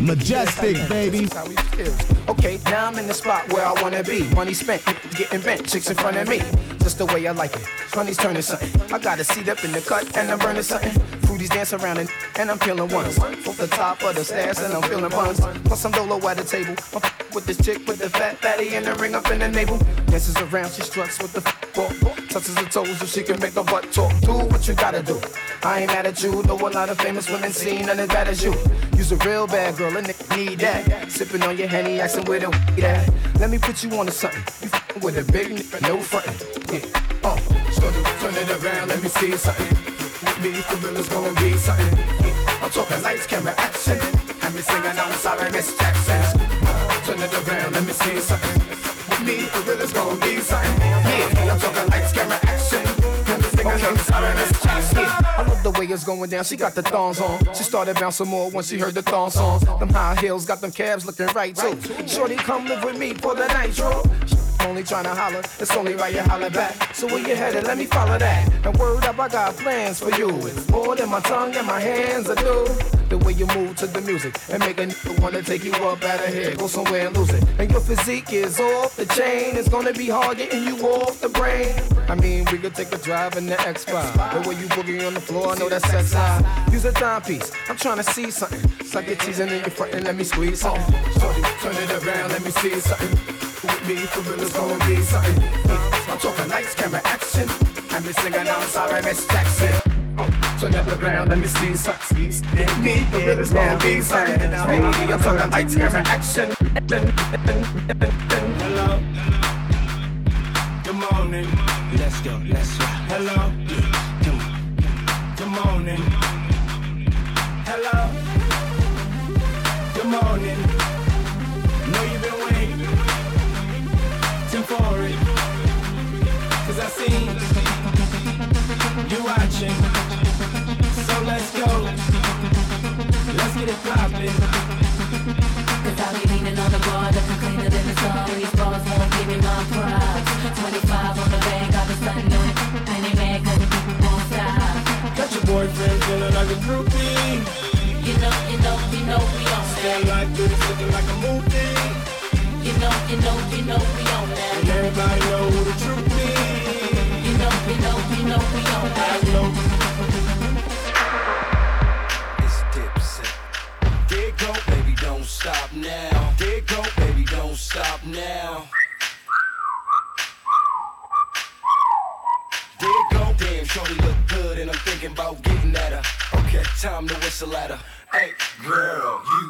Majestik, baby. We feel. Okay, now I'm in the spot where I wanna be. Money spent, getting bent, chicks in front of me. Just the way I like it. Money's turning something. I got a seat up in the cut and I'm burning something. Fruities dance around and, and I'm peeling ones. Off the top of the stairs and I'm feeling buns. Plus I'm dolo at the table. I'm with this chick with the fat fatty and the ring up in the navel. Dances around, she struts with the walk. Touches her toes so she can make her butt talk. Do what you gotta do. I ain't mad at you. Know a lot of famous women seen none as bad as you. You's a real bad girl, and need that. Sipping on your henny, asking where the weed at. Let me put you on to something. You with a big nigga, no frontin'. Yeah. Uh, so turn it around, let me see something. For real, it's gonna be something. I'm talking lights, camera, action. And me singing, I'm sorry, Miss Jackson. Turn it around, let me see something. Me, for real, it's gonna be something. Yeah, I'm talking lights, camera, action. And me singing, I'm sorry, Miss Jackson. I love the way it's going down. She got the thongs on. She started bouncing more when she heard the thong songs. Them high heels got them calves looking right too. Shorty, come live with me for the night, nitro. Only trying to holler, it's only right you holler back. So where you headed? Let me follow that. And word up, I got plans for you. It's more than my tongue and my hands are do. The way you move to the music and make a nigga wanna take you up out of here, go somewhere and lose it. And your physique is off the chain. It's gonna be hard getting you off the brain. I mean, we could take a drive in the X5. The way you boogie on the floor, I know that's that side. Use a timepiece. I'm trying to see something. Suck your teasing in your front and let me squeeze something. Shorty, turn it around, let me see something. With me, for real, it's gonna be something. I'm talking lights, camera, action. And me singing, I'm sorry, Miss Jackson. Turn it around, let me see something. With me, for real, it's gonna be something. I'm talking lights, camera, action. Hello. Good morning. Let's go. Let's go. Cause I be leaning on the bar, looking cleaner than the sun. These bras won't give me my props. 25 on the bag, got the sun on it. And they mad cause people won't stop. Got your boyfriend feeling like a groupie. You know, you know, you know we on Stand that. like this, looking like a movie. You know, you know, you know we on And that. everybody know who the truth is. You know, you know, you know we on I know. Time to whistle at her. Hey, girl, you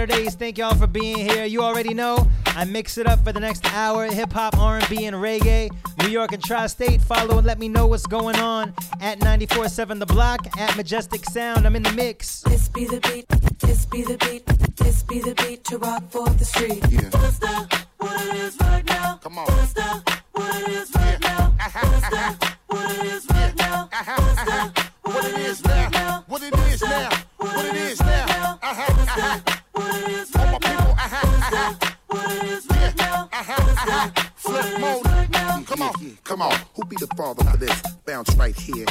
Saturdays. Thank y'all for being here. You already know I mix it up for the next hour. Hip hop, R&B, and reggae. New York and Tri-State. Follow and let me know what's going on at 94.7 The Block at Majestic Sound. I'm in the mix. This be the beat, this be the beat, this be the beat to rock for the street. Yeah. That's the what it is right now. Come on. That's the what it is right now. That's the what it is right now. That's the What it is now? What it is now? What it is now? Uh-huh, uh-huh. What it is right now. people, uh-huh, uh-huh. What it is right now. Uh-huh, uh-huh. Flipmode. Come on, come on. Who be the father for this? Bounce right here.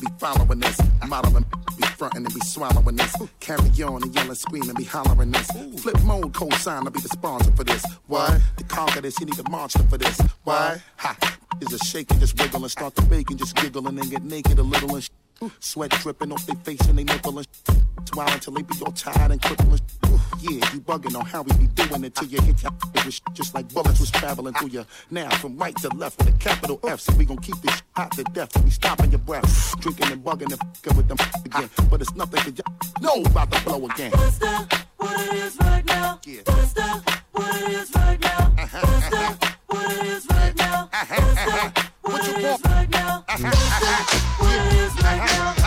Be following this. Modeling, be fronting and be swallowing this. Carry on and yelling, screaming, be hollering this. Flipmode, co sign, I'll be the sponsor for this. Why? To conquer this, you need a monster for this. Why? Ha. Is a shake and just wiggle and start to bake and just giggle and then get naked a little and sh- Sweat dripping off their face and they nipple and Smile until they be all tired and crippled. Yeah, you bugging on how we be doing it till you hit your with just like bullets was traveling through you. Now from right to left with a capital F, so we gon' keep this hot to death we stopping your breath. Drinking and bugging and fucking with them again, but it's nothing to you know about to blow again. What's? What it is right now? Yeah. What's? What it is right now? Uh-huh, uh-huh. What's that? What it is right now? Uh-huh, What's that? What is right where is my right.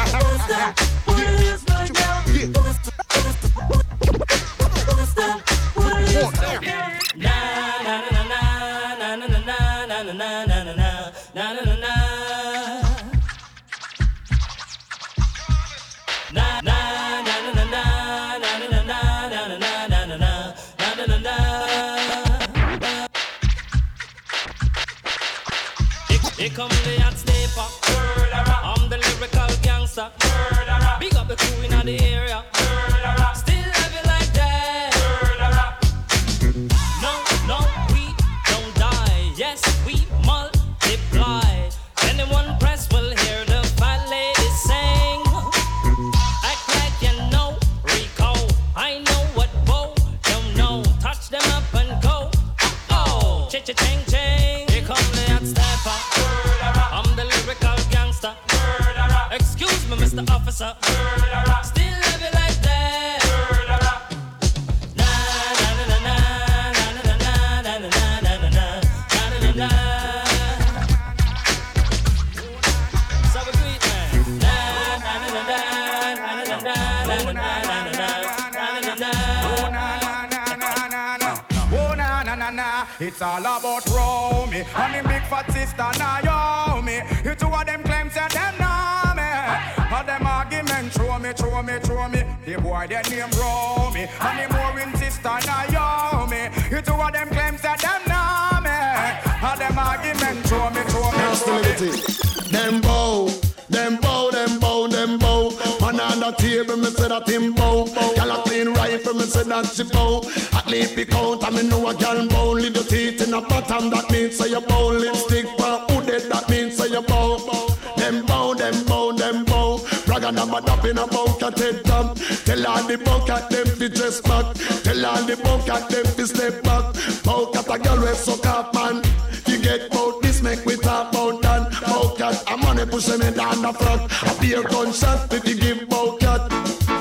Them fi dress back. Tell all the bucket them fi step back. Bucket a girl with suck up man. You get bout this, make we talk about that. Bucket a money pushing me down the front. A beer gunshot if you give bucket.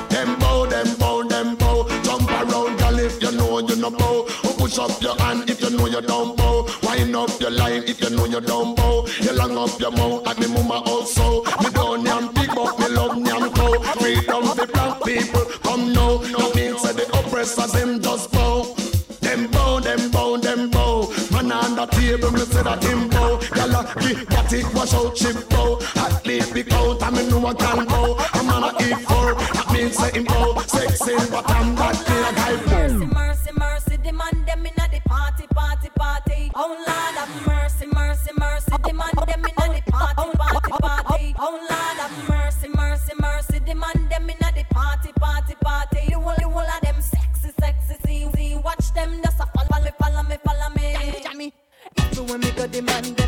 Them bow, them bow, them bow. Jump around, girl, if you know you no bow. Or push up your hand if you know you don't bow. Wind up your line if you know you don't bow. You long up your mouth at me mama also. Me don't the oppressors them just bow. Them bow, them bow, them bow. Man on the table, me say that him bow. Gyal a give it wash out chip bow. At least big out, and me know I can bow. A man a eat for, that means say him bow. Sex in bottom, them just a follow me, follow me, follow me. Jammy. Even when me go demand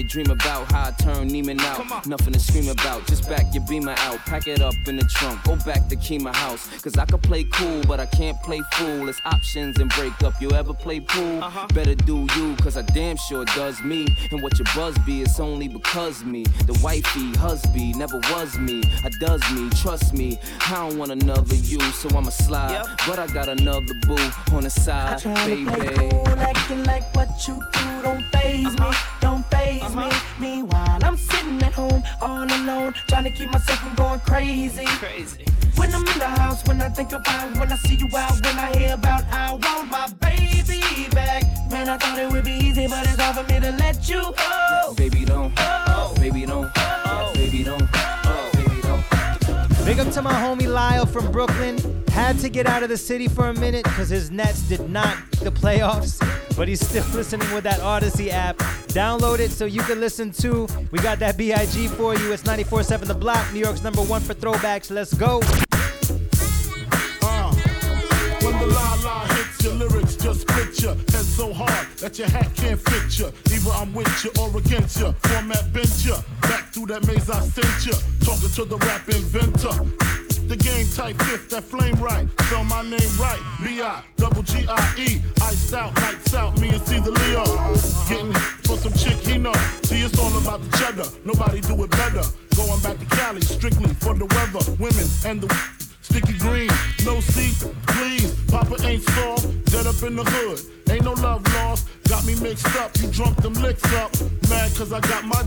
you dream about how I turned Neiman out. Nothing to scream about. Just back your beamer out. Pack it up in the trunk. Go back to Kima House. Cause I could play cool, but I can't play fool. It's options and break up. You ever play pool? Uh-huh. Better do you, cause I damn sure does me. And what your buzz be, it's only because me. The wifey, husband, never was me. I does me, trust me. I don't want another you, so I'ma slide. But I got another boo on the side, Trying to play cool, acting like what you do don't phase me, uh-huh. don't phase me. Meanwhile, I'm sitting at home all alone, trying to keep myself from going crazy. Crazy. When I'm in the house, when I think about, when I see you out, when I hear about, I want my baby back. Man, I thought it would be easy, but it's hard for me to let you go. Baby, don't. Oh. Baby, don't. Baby, don't. Baby, don't. Big up to my homie Lyle from Brooklyn. Had to get out of the city for a minute because his Nets did not the playoffs, but he's still listening with that Audacy app. Download it so you can listen too. We got that BIG for you. It's 94.7 The Block, New York's number one for throwbacks. Let's go. Uh, your lyrics, just split ya. Head so hard that your hat can't fit ya. Either I'm with you or against ya. Format bent ya. Back through that maze I sent ya. Talking to the rap inventor. The game type fifth, that flame right. Spell my name right. B-I, double G-I-E. Iced out, lights out, me and Cease-a-Leo. Getting for some chick he know. See, it's all about the cheddar. Nobody do it better. Going back to Cali, strictly for the weather, women, and the ain't soft, dead up in the hood. Ain't no love lost. Got me mixed up, you drunk them licks up. Mad cause I got my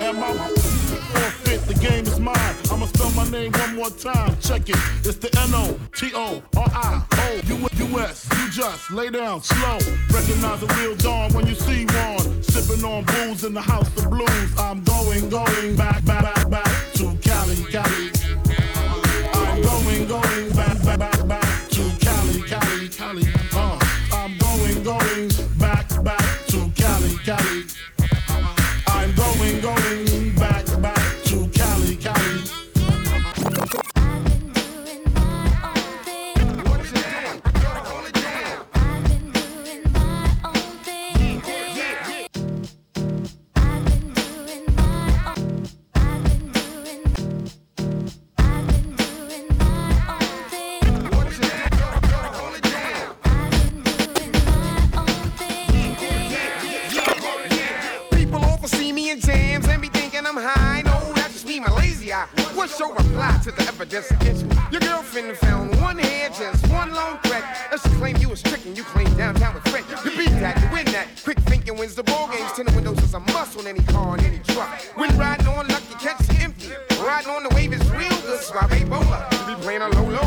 and my forfeit, the game is mine. I'ma spell my name one more time. Check it. It's the N-O-T-O-R-I-O. U-S. You just lay down slow. Recognize a real dawn when you see one. Sipping on booze in the house of blues. I'm going, going back, back, back, back to Cali, Cali. I'm going, going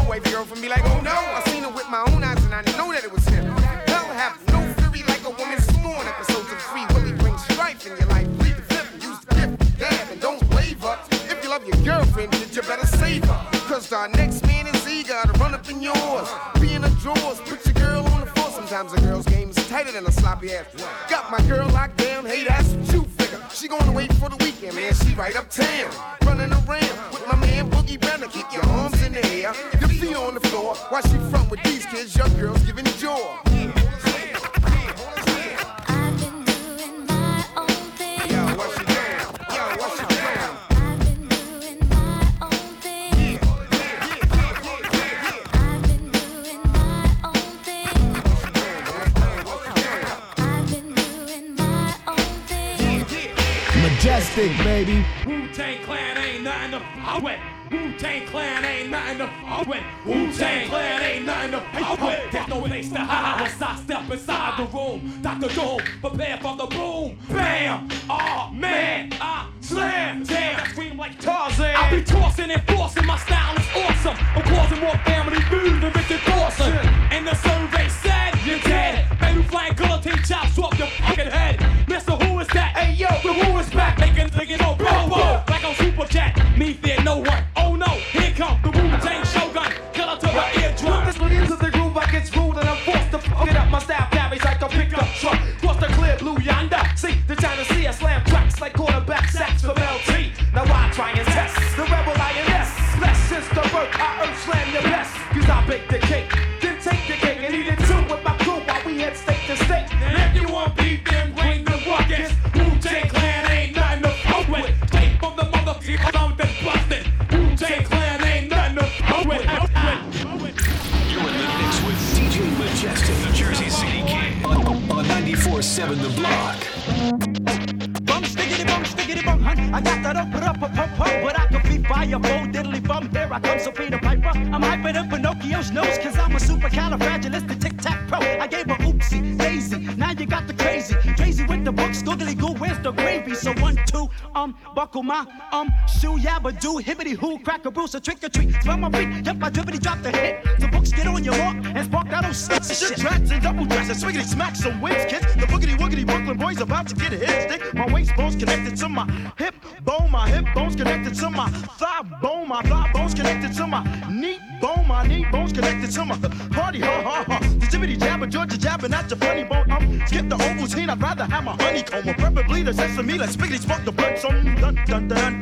wave, your girl from me like, oh no. I seen it with my own eyes and I know that it was him. Hell have no fury like a woman sworn episodes of Free Willy bring strife in your life. Plead the fifth use the gift, dab, and don't waver. If you love your girlfriend, then you better save her. Cause our next man is eager to run up in yours. Be in the drawers, put your girl on the floor. Sometimes a girl's game is tighter than a sloppy ass. Got my girl locked down, hey, that's what you figure. She gonna wait for the weekend, man, she right uptown. Running around on the she front with these kids, Young girl's giving joy. I've been doing my own thing. I've been doing my own thing. I've been doing my own thing. I've been doing my own thing. Majestik, baby. Wu Tang Clan ain't nothing to f with. Wu Tang Clan ain't nothing to fuck with. Wu Tang Clan ain't nothing to fuck with. There's no place to hide once I step inside the room. Dr. Doom, prepare for the boom. Bam! Oh man, I slam. Damn, I scream like Tarzan. I be tossing and forcing. My style is awesome. I'm causing more family food than Richard Dawson. And the survey said you're dead. Baby flying guillotine chops off your fucking head. Mister, who is that? Hey yo, the who is back? Making niggas go bro. Like I'm super cat. See crack a bruise, a trick or treat. Smell my beat, yep, I dribbity drop the hit. The books get on your walk and spark that old shit. Shit, tracks and double dress, and swiggity smack some wings, kids. The boogity woogity Brooklyn boys about to get a hit stick. My waist bones connected to my hip bone, my hip bones connected to my thigh bone, my thigh bones connected to my knee bone, my knee bones connected to my party, ha ha ha. The jibbity jabber, Georgia jabbing at your funny bone. Um, skip the Ovaltine, I'd rather have my honeycomb, or preferably the sesame. Let's spiggity spark the blood, some dun dun dun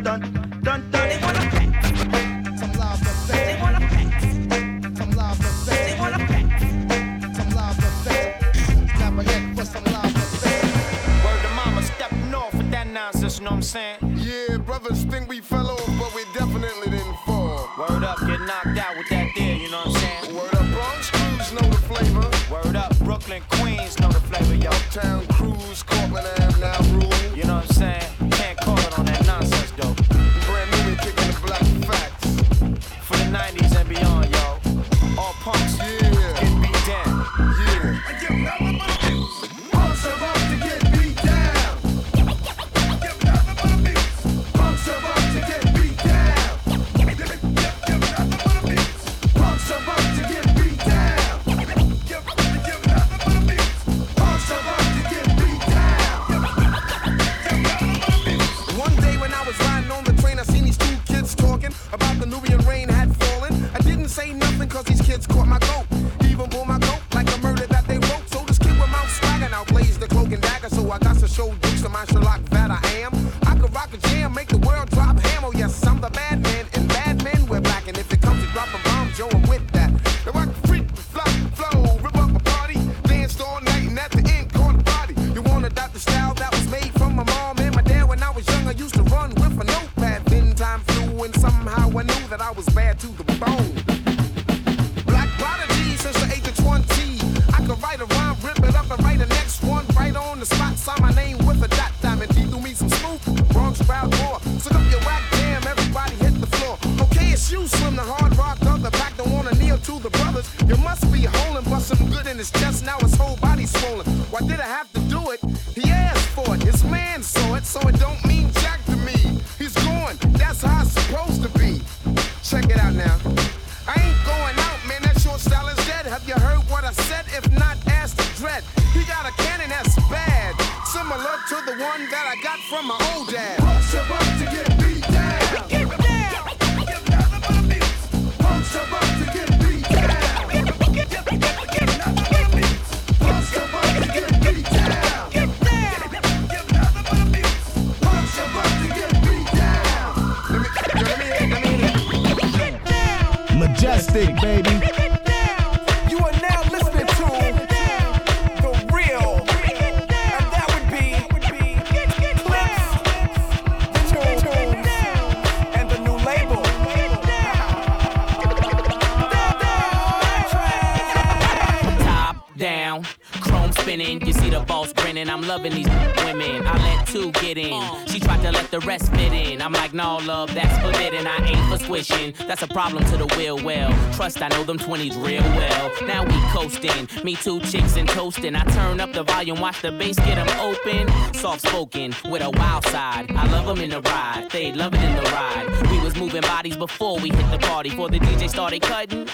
That's a problem to the will well. Trust, I know them 20s real well. Now we coasting. Me two chicks and toasting. I turn up the volume, watch the bass get them open. Soft spoken with a wild side. I love them in the ride. They love it in the ride. We was moving bodies before we hit the party. Before the DJ started cutting.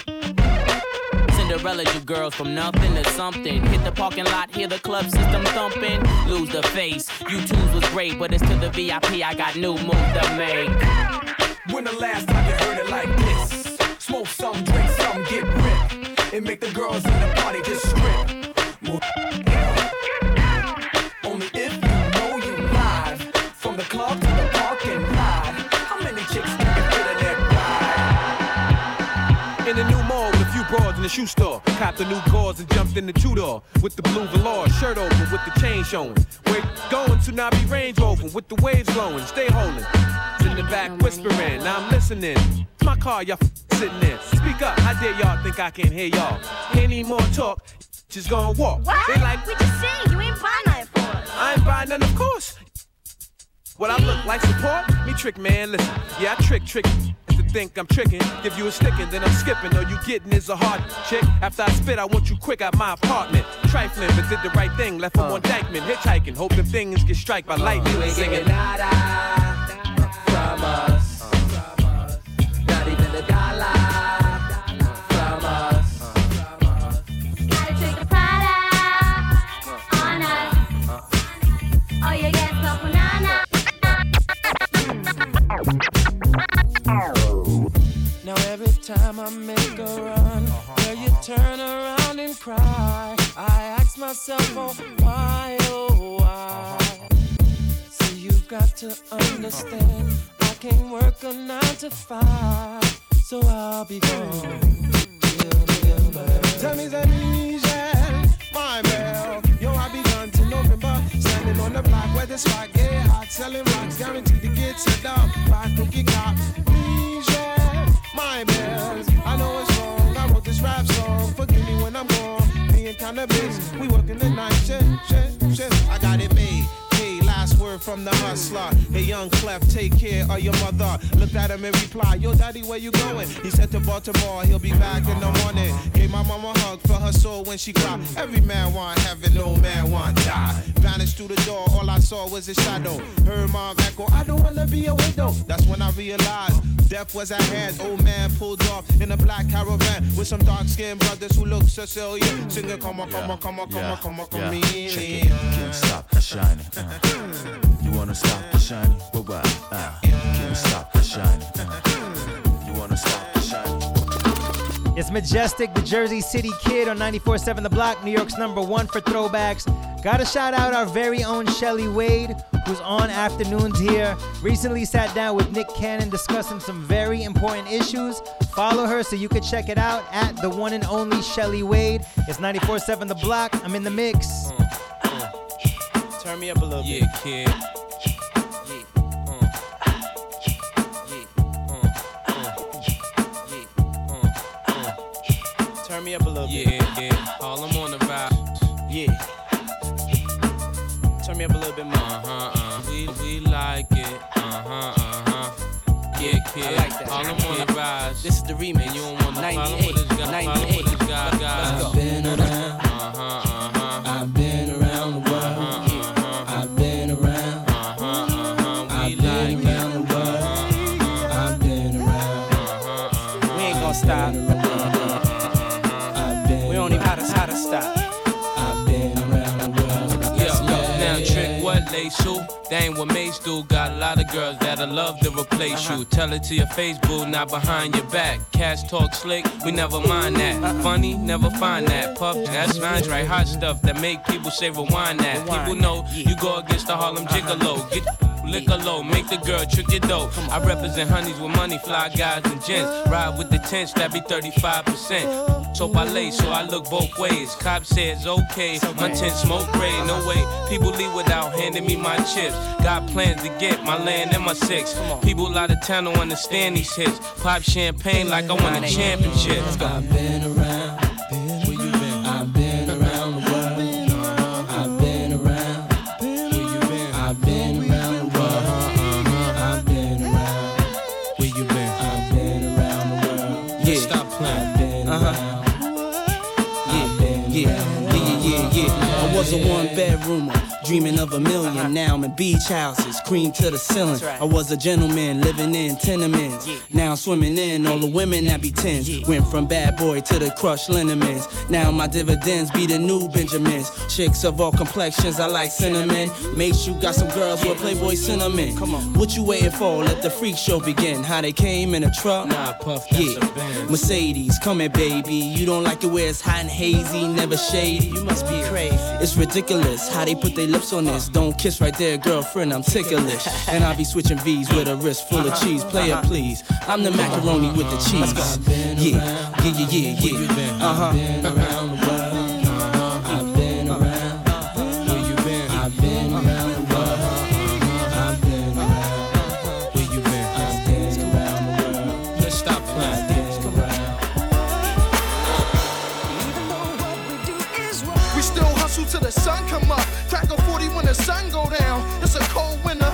Cinderella, you girls from nothing to something. Hit the parking lot, hear the club system thumping. Lose the face. You twos was great, but it's to the VIP. I got new moves to make. When the last time you heard it like this? Smoke some, drink some, get ripped. And make the girls in the party just strip. Move- Only if you know you live. From the club to the parking lot. How many chicks can you fit in that ride? In the new mall with a few broads in the shoe store. Copped the new gauze and jumped in the two door. With the blue velour, shirt open with the chain showing. Where going to be Range Rover with the waves blowing. Stay holding. In the back whispering, now I'm listening. It's my car, y'all f- sitting in. Speak up, how dare y'all think I can't hear y'all? Any more talk, just gonna walk. What? They like, we just sing. You ain't buying nothing for us. I ain't buying none, of course. What I look like support? Me trick, man, listen. Yeah, I trick, trick. To think I'm tricking, give you a sticking, then I'm skipping. All you getting is a hard chick. After I spit, I want you quick out my apartment. Trifling, but did the right thing. Left him uh. on Dyckman, hitchhiking, hoping things get strike by lightning. Uh. You ain't singing. getting nada from us. Gotta take the on us. Oh, you get so. Now every time I make a run, girl, you turn around and cry. I ask myself, oh why, oh why? So you've got to understand, work a nine to five, so I'll be gone. Tell me the Niger, my bell. Yo, I begun to November. Standing on the block where the spot get hot. Selling rocks, guaranteed to get set down by cookie cop. Niger, my bells. I know it's wrong. I wrote this rap song. Forgive me when I'm gone. Being kinda busy. We working the night shift, shift, shift. I got it made. Word from the hustler. Hey, young Clef, take care of your mother. Looked at him and replied, Yo, daddy, where you going? He said to Baltimore, he'll be back in the morning. Gave my mama a hug for her soul when she cried. Every man want heaven, no man want die. Vanished through the door, all I saw was a shadow. Heard mom echo, I don't wanna be a widow. That's when I realized death was at hand. Old man pulled off in a black caravan with some dark skinned brothers who look Sicilian. Singing, come on, come on, come on, come on, come on, come on. Can't stop shining. Uh. You wanna stop the shining? Well, why? Uh. Can't stop the shining. Uh. You wanna stop the shining? It's Majestik, the Jersey City Kid on 94.7 The Block, New York's number one for throwbacks. Gotta shout out our very own Shelly Wade, who's on afternoons here. Recently sat down with Nick Cannon discussing some very important issues. Follow her so you can check it out at the one and only Shelly Wade. It's 94.7 The Block. I'm in the mix. Turn me up a little Yeah, kid. Turn me up a little bit. Yeah, yeah. All I'm on the vibe. Yeah. Turn me up a little bit more. Uh huh, uh. We, we like it. Uh huh, uh huh. Yeah, kid. I like that. All I'm on the vibes. This is the remix. And you don't want to follow what this guy, follow what this guy got. Let's go. Been around. That ain't what Mase do. Got a lot of girls that'll love to replace you. Tell it to your face, boo, not behind your back. Cash talk slick, we never mind that. Funny, never find that. Puff, that's mine's right. Hot stuff that make people say rewind that. People know you go against the Harlem Gigolo. Get liquor low, make the girl trick your dough. I represent honeys with money, fly guys and gents. Ride with the tents, that be 35%. So I lay, so I look both ways. Cop says okay, my tent smoke gray, no way. People leave without handing me my chips. Got plans to get my land and my six. People out of town don't understand these hits. Pop champagne like I won a championship. I've been around. Where you been? I've been around the world. I've been around. Where you been? I've been around the world. I've been around. Where you been? I've been around the world. Yeah. Stop playing. Uh-huh. Yeah, yeah, yeah, yeah, yeah. I was a one bedroomer, dreaming of a 1000000 uh-huh. Now I'm in beach houses, cream to the ceiling. I was a gentleman living in tenements. Now I'm swimming in all the women that be tens. Went from bad boy to the crushed liniments. Now my dividends be the new Benjamins. Chicks of all complexions, I like cinnamon. Make sure you got some girls with Playboy cinnamon. Come on, what you waiting for? Let the freak show begin. How they came in a truck? Nah, puff, Yeah, Mercedes, come here, baby. You don't like it where it's hot and hazy, never shady. You must be crazy. It's ridiculous how they put their lips on this. Don't kiss right there, girlfriend. I'm ticklish. and I'll be switching V's with a wrist full of cheese. Play it, please. I'm the macaroni with the cheese. Yeah, yeah, yeah, yeah, yeah. Uh huh. Hustle till the sun come up. Crack a 40 when the sun go down. It's a cold winter.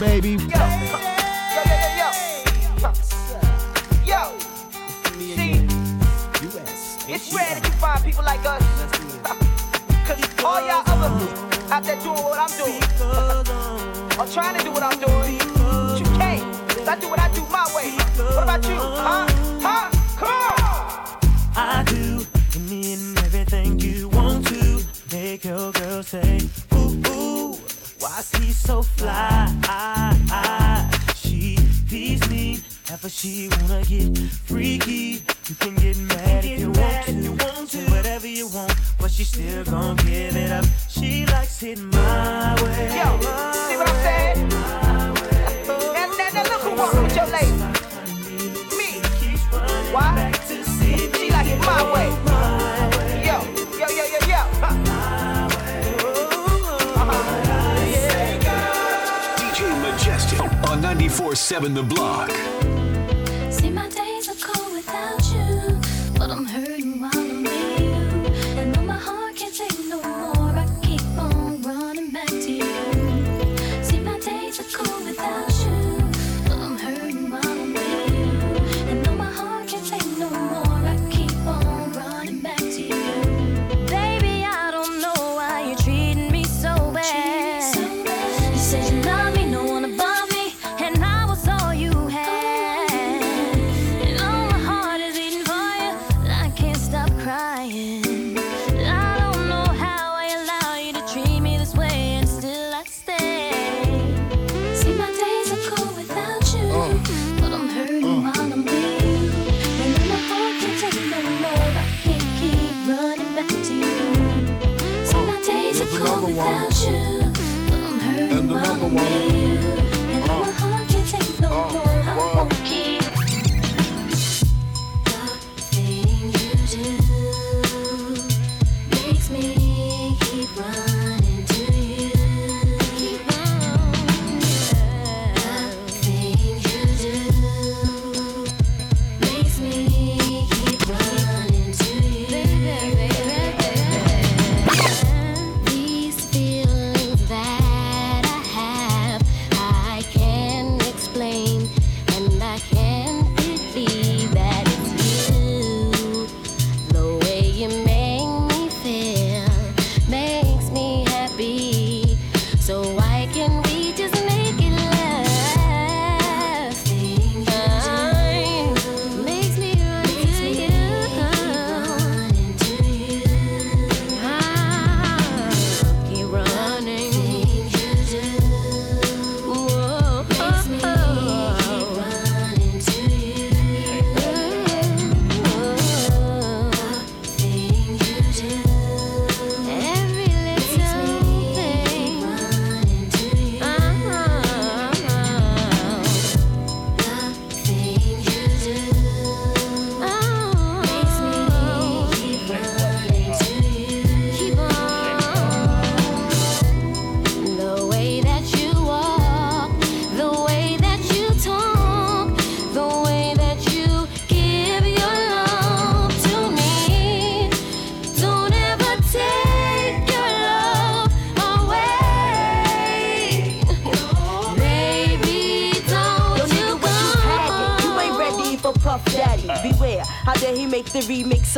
baby. 94 7 The Block.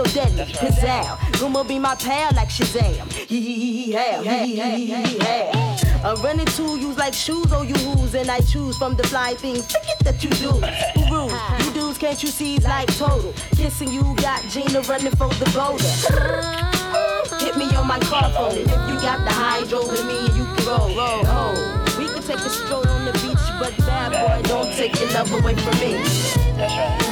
so deadly. Pizzazz. Rumor be my pal like Shazam. Yeah, yeah, yeah, yeah. I'm into to you like shoes, oh you who's, and I choose from the fly things. Look that you do. You dudes, can't you see like total? Kissing you got Gina running for the boulder. Hit me on my car phone. If you got the hydro with me, you can roll, roll. We can take a stroll on the beach, but bad boy, don't take your love away from me. That's right.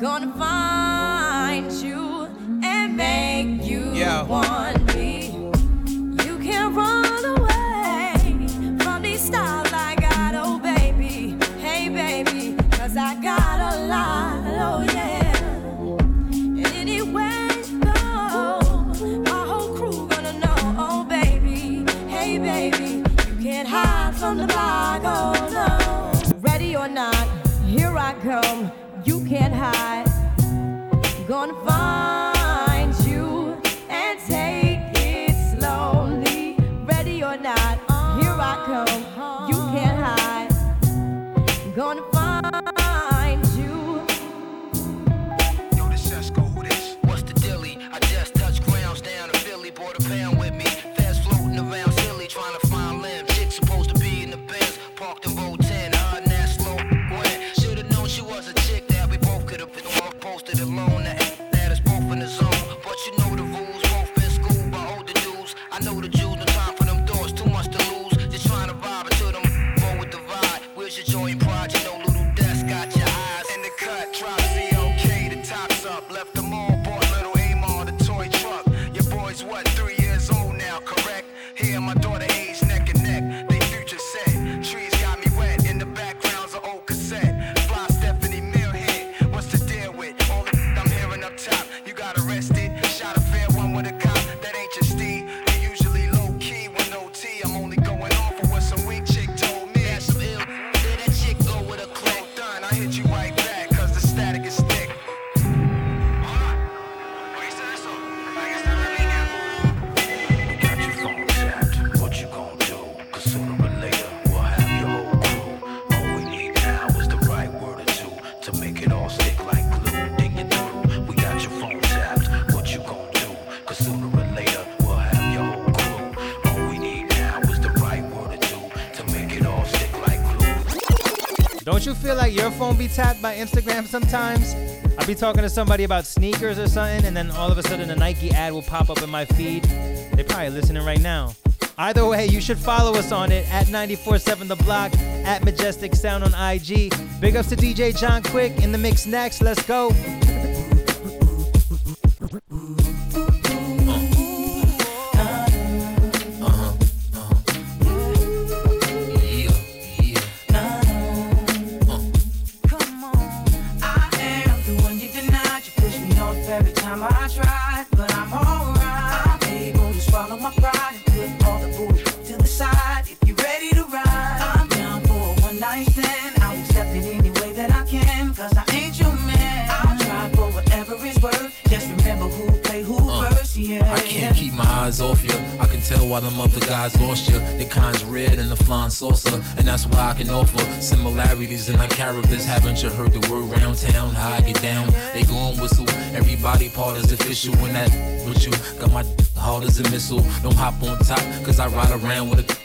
gonna find you and make you yeah. one. high. Don't you feel like your phone be tapped by Instagram sometimes? I'll be talking to somebody about sneakers or something, and then all of a sudden a Nike ad will pop up in my feed. They're probably listening right now. Either way, you should follow us on it at 947 The Block, at Majestik Sound on IG. Big ups to DJ John Quick in the mix next. Let's go. You heard the word round town? How I get down? They gon' whistle. Everybody part is official when that with you. Got my hard as a missile. Don't hop on top, cause I ride around with a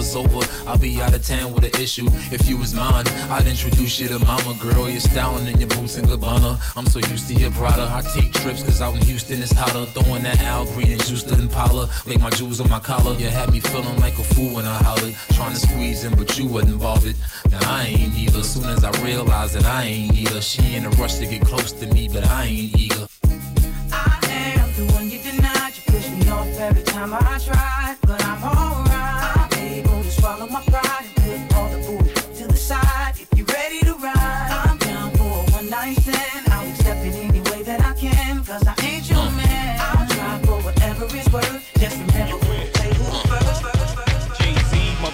pull over, I'll be out of town with an issue. If you was mine, I'd introduce you to mama, girl. You're styling in your boots and Gabbana. I'm so used to your Prada. I take trips cause out in Houston it's hotter. Throwing that Al Green and juice to Impala. Like my jewels on my collar. You had me feeling like a fool when I hollered. Trying to squeeze in, but you wasn't bothered. Now I ain't either. Soon as I realized that I ain't either. She in a rush to get close to me, but I ain't eager. I am the one you denied. You push me off every time I tried, but I'm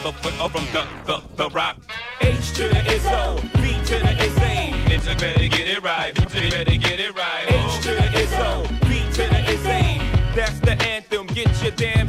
Jay-Z, motherfucker from the, the, the rock. H to the Izzo, B to the Izzy. Bitch, better get it right. Bitch, better get it right. H to the Izzo, B to the Izzy. That's the anthem. Get your damn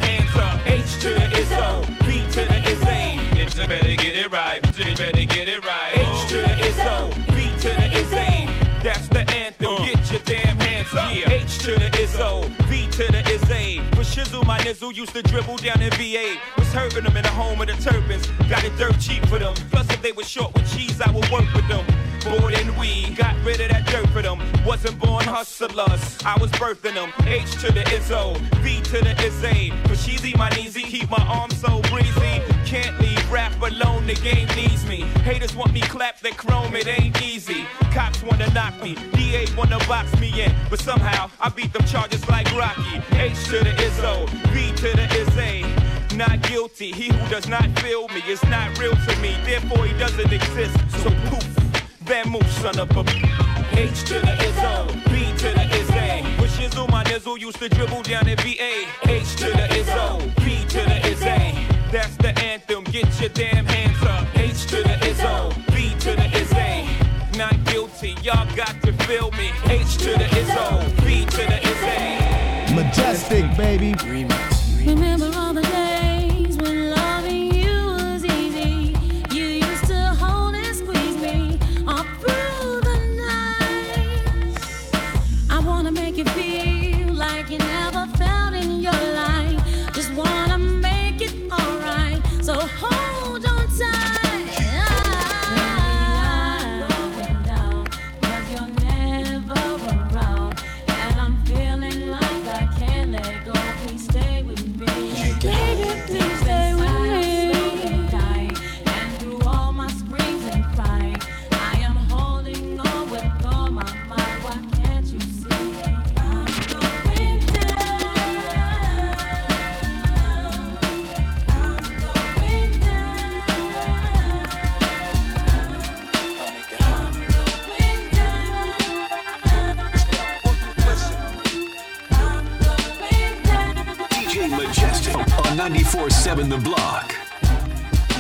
my nizzle used to dribble down in VA. Was hurting them in the home of the Terrapins. Got it dirt cheap for them. Plus, if they were short with cheese, I would work with them. More than we got rid of that dirt for them. Wasn't born hustlers, I was birthing them. H to the Izzo, V to the Izzy. Sheezy, my kneesy, keep my arms so breezy. Can't leave rap alone, the game needs me. Haters want me clap that chrome, it ain't easy. Cops wanna knock me, DA wanna box me in. But somehow, I beat them charges like Rocky. H to the Izzo, Not guilty, he who does not feel me is not real to me, therefore he doesn't exist. So poof, bad move, son of a. H to the Izzo, B to the Izzy. With shizzle, my nizzle used to dribble down in VA. H to the Izzo, B to the Izzy. That's the anthem, get your damn hands up. H to the Izzo, B to the Izzy. not guilty. Y'all got to feel me. H to the Izzo, B to the Izzy. Majestik, baby. Remember all the days when DJ Majestik on 94.7 The Block.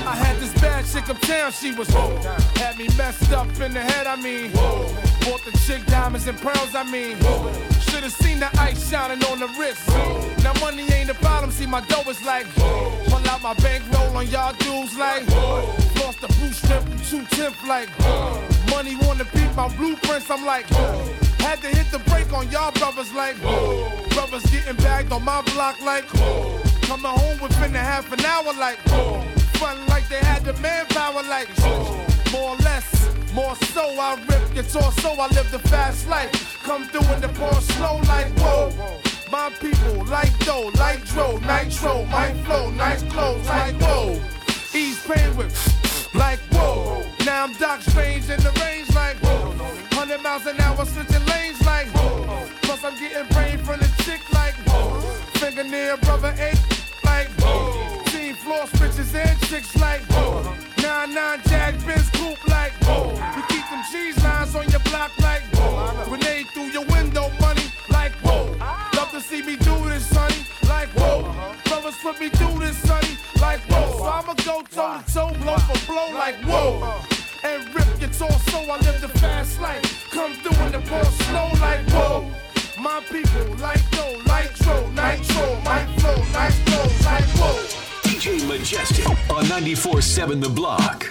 I had this bad chick uptown, she was whoa. Had me messed up in the head, I mean. Whoa. Bought the chick diamonds and pearls, I mean. Whoa. Should've seen the ice shining on the wrist. Whoa. Now money ain't the problem, see my dough is like. Whoa. Pull out my bankroll on y'all dudes like. Whoa. Lost the blue strip and two tenth like. Whoa. Money wanna beat my blueprints, I'm like. Whoa. Had to hit the brake on y'all brothers like. Whoa. Brothers getting bagged on my block like. Whoa. Coming home within a half an hour like. Whoa. Fun like they had the manpower like. Whoa. More or less. More so, I rip your torso, I live the fast life. Come through in the pour slow like whoa. My people like dough, like dro, nitro, my flow, nice clothes like whoa. Ease pain with like whoa. Now I'm Doc Strange in the range like whoa. 100 miles an hour switching I'm getting brain from the chick like whoa. Fingernail brother eight like whoa. Team floor switches and chicks like whoa. Nine nine jag Benz coupe like whoa. We keep them cheese lines on your block like whoa. Grenade through your window money like whoa. Love to see me do this, sonny, like whoa. Brothers put me through this, sonny, like whoa. So I'ma go toe to toe, blow for blow like whoa. And rip your torso, I live the fast life. Come through in the pour slow like whoa. My people like dough, like tro, nitro, my flow, nice clothes like whoa. DJ Majestik on 94.7 The Block.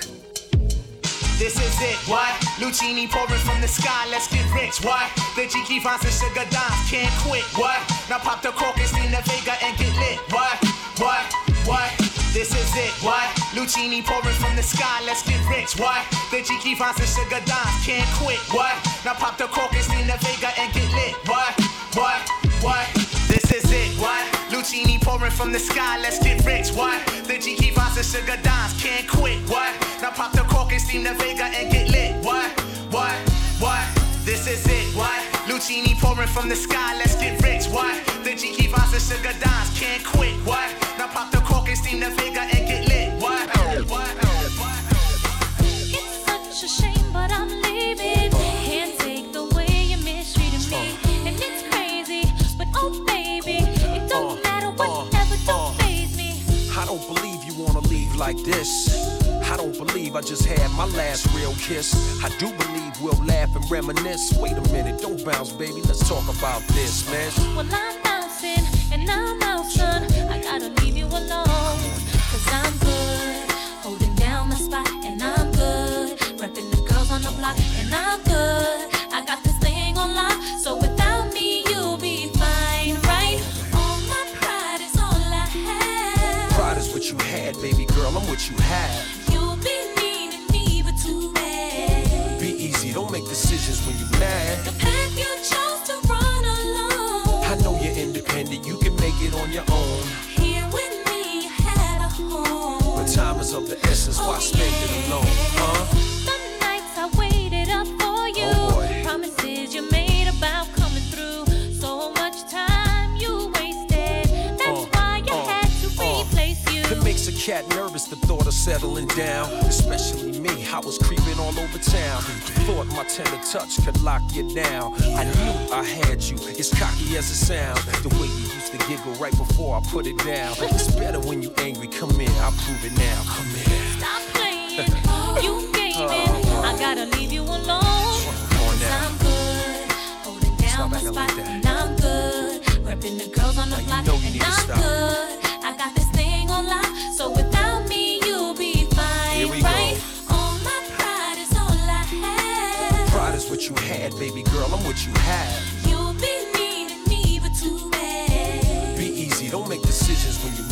This is it, what? Lucini pouring from the sky, let's get rich, what? The Jiki Vance and Sugar Dimes can't quit, what? Now pop the cork and steam the Vega and get lit, what? What? What? This is it, what? Lucini pouring from the sky, let's get rich, what? The Jiki Vance and Sugar Dimes can't quit, what? Now pop the cork and steam the Vega and get lit, what? What? What? This is it, what? Lucini pouring from the sky, let's get rich, what? The Jiki Vance and Sugar Dimes can't quit, what? Now pop the cork and steam the Vega and get lit, what? What? What? This is it, what? Lucini pouring from the sky, let's get rich, what? The Jiki Vance and Sugar Dimes can't quit, what? Now pop the cork and steam the Vega and get lit, what? What? It's such a shame, but I'm leaving. Can't take the way you mistreated me. And it's crazy, but oh baby, it don't uh, matter whatever, uh, don't uh. faze me. I don't believe you wanna leave like this. I don't believe I just had my last real kiss. I do believe we'll laugh and reminisce. Wait a minute, don't bounce, baby. Let's talk about this, man. Well, I'm bouncing and I'm out, son. I gotta leave you alone. I'm good, holding down the spot, and I'm good. Repping the girls on the block, and I'm good. I got this thing on lock, so without me, you'll be fine, right? All my pride is all I have. Pride is what you had, baby girl. I'm what you have. You'll be needing me, but too bad. Be easy, don't make decisions when you're mad. Is of the essence, why spend it alone, huh? The nights I waited up for you. Oh, Promises you made about coming through. So much time you wasted. That's uh, why you uh, had to uh. replace you. It makes a cat nervous, the thought of settling down. Especially me, I was creeping all over town. Thought my tender touch could lock you down. I knew I had you, as cocky as it sounds. The way you used to giggle right before I put it down. It's better when you angry, come in, I'll prove it now. Come in you gave in. I gotta leave you alone. Cause I'm good. Holding down my spot, and I'm good. Repping the girls on the block, and I'm good. I got this thing on lock, so without me, you'll be fine, right? All my pride is all I have. Pride is what you had, baby girl, I'm what you have. You'll needing me, but too bad. Be easy, don't make decisions when you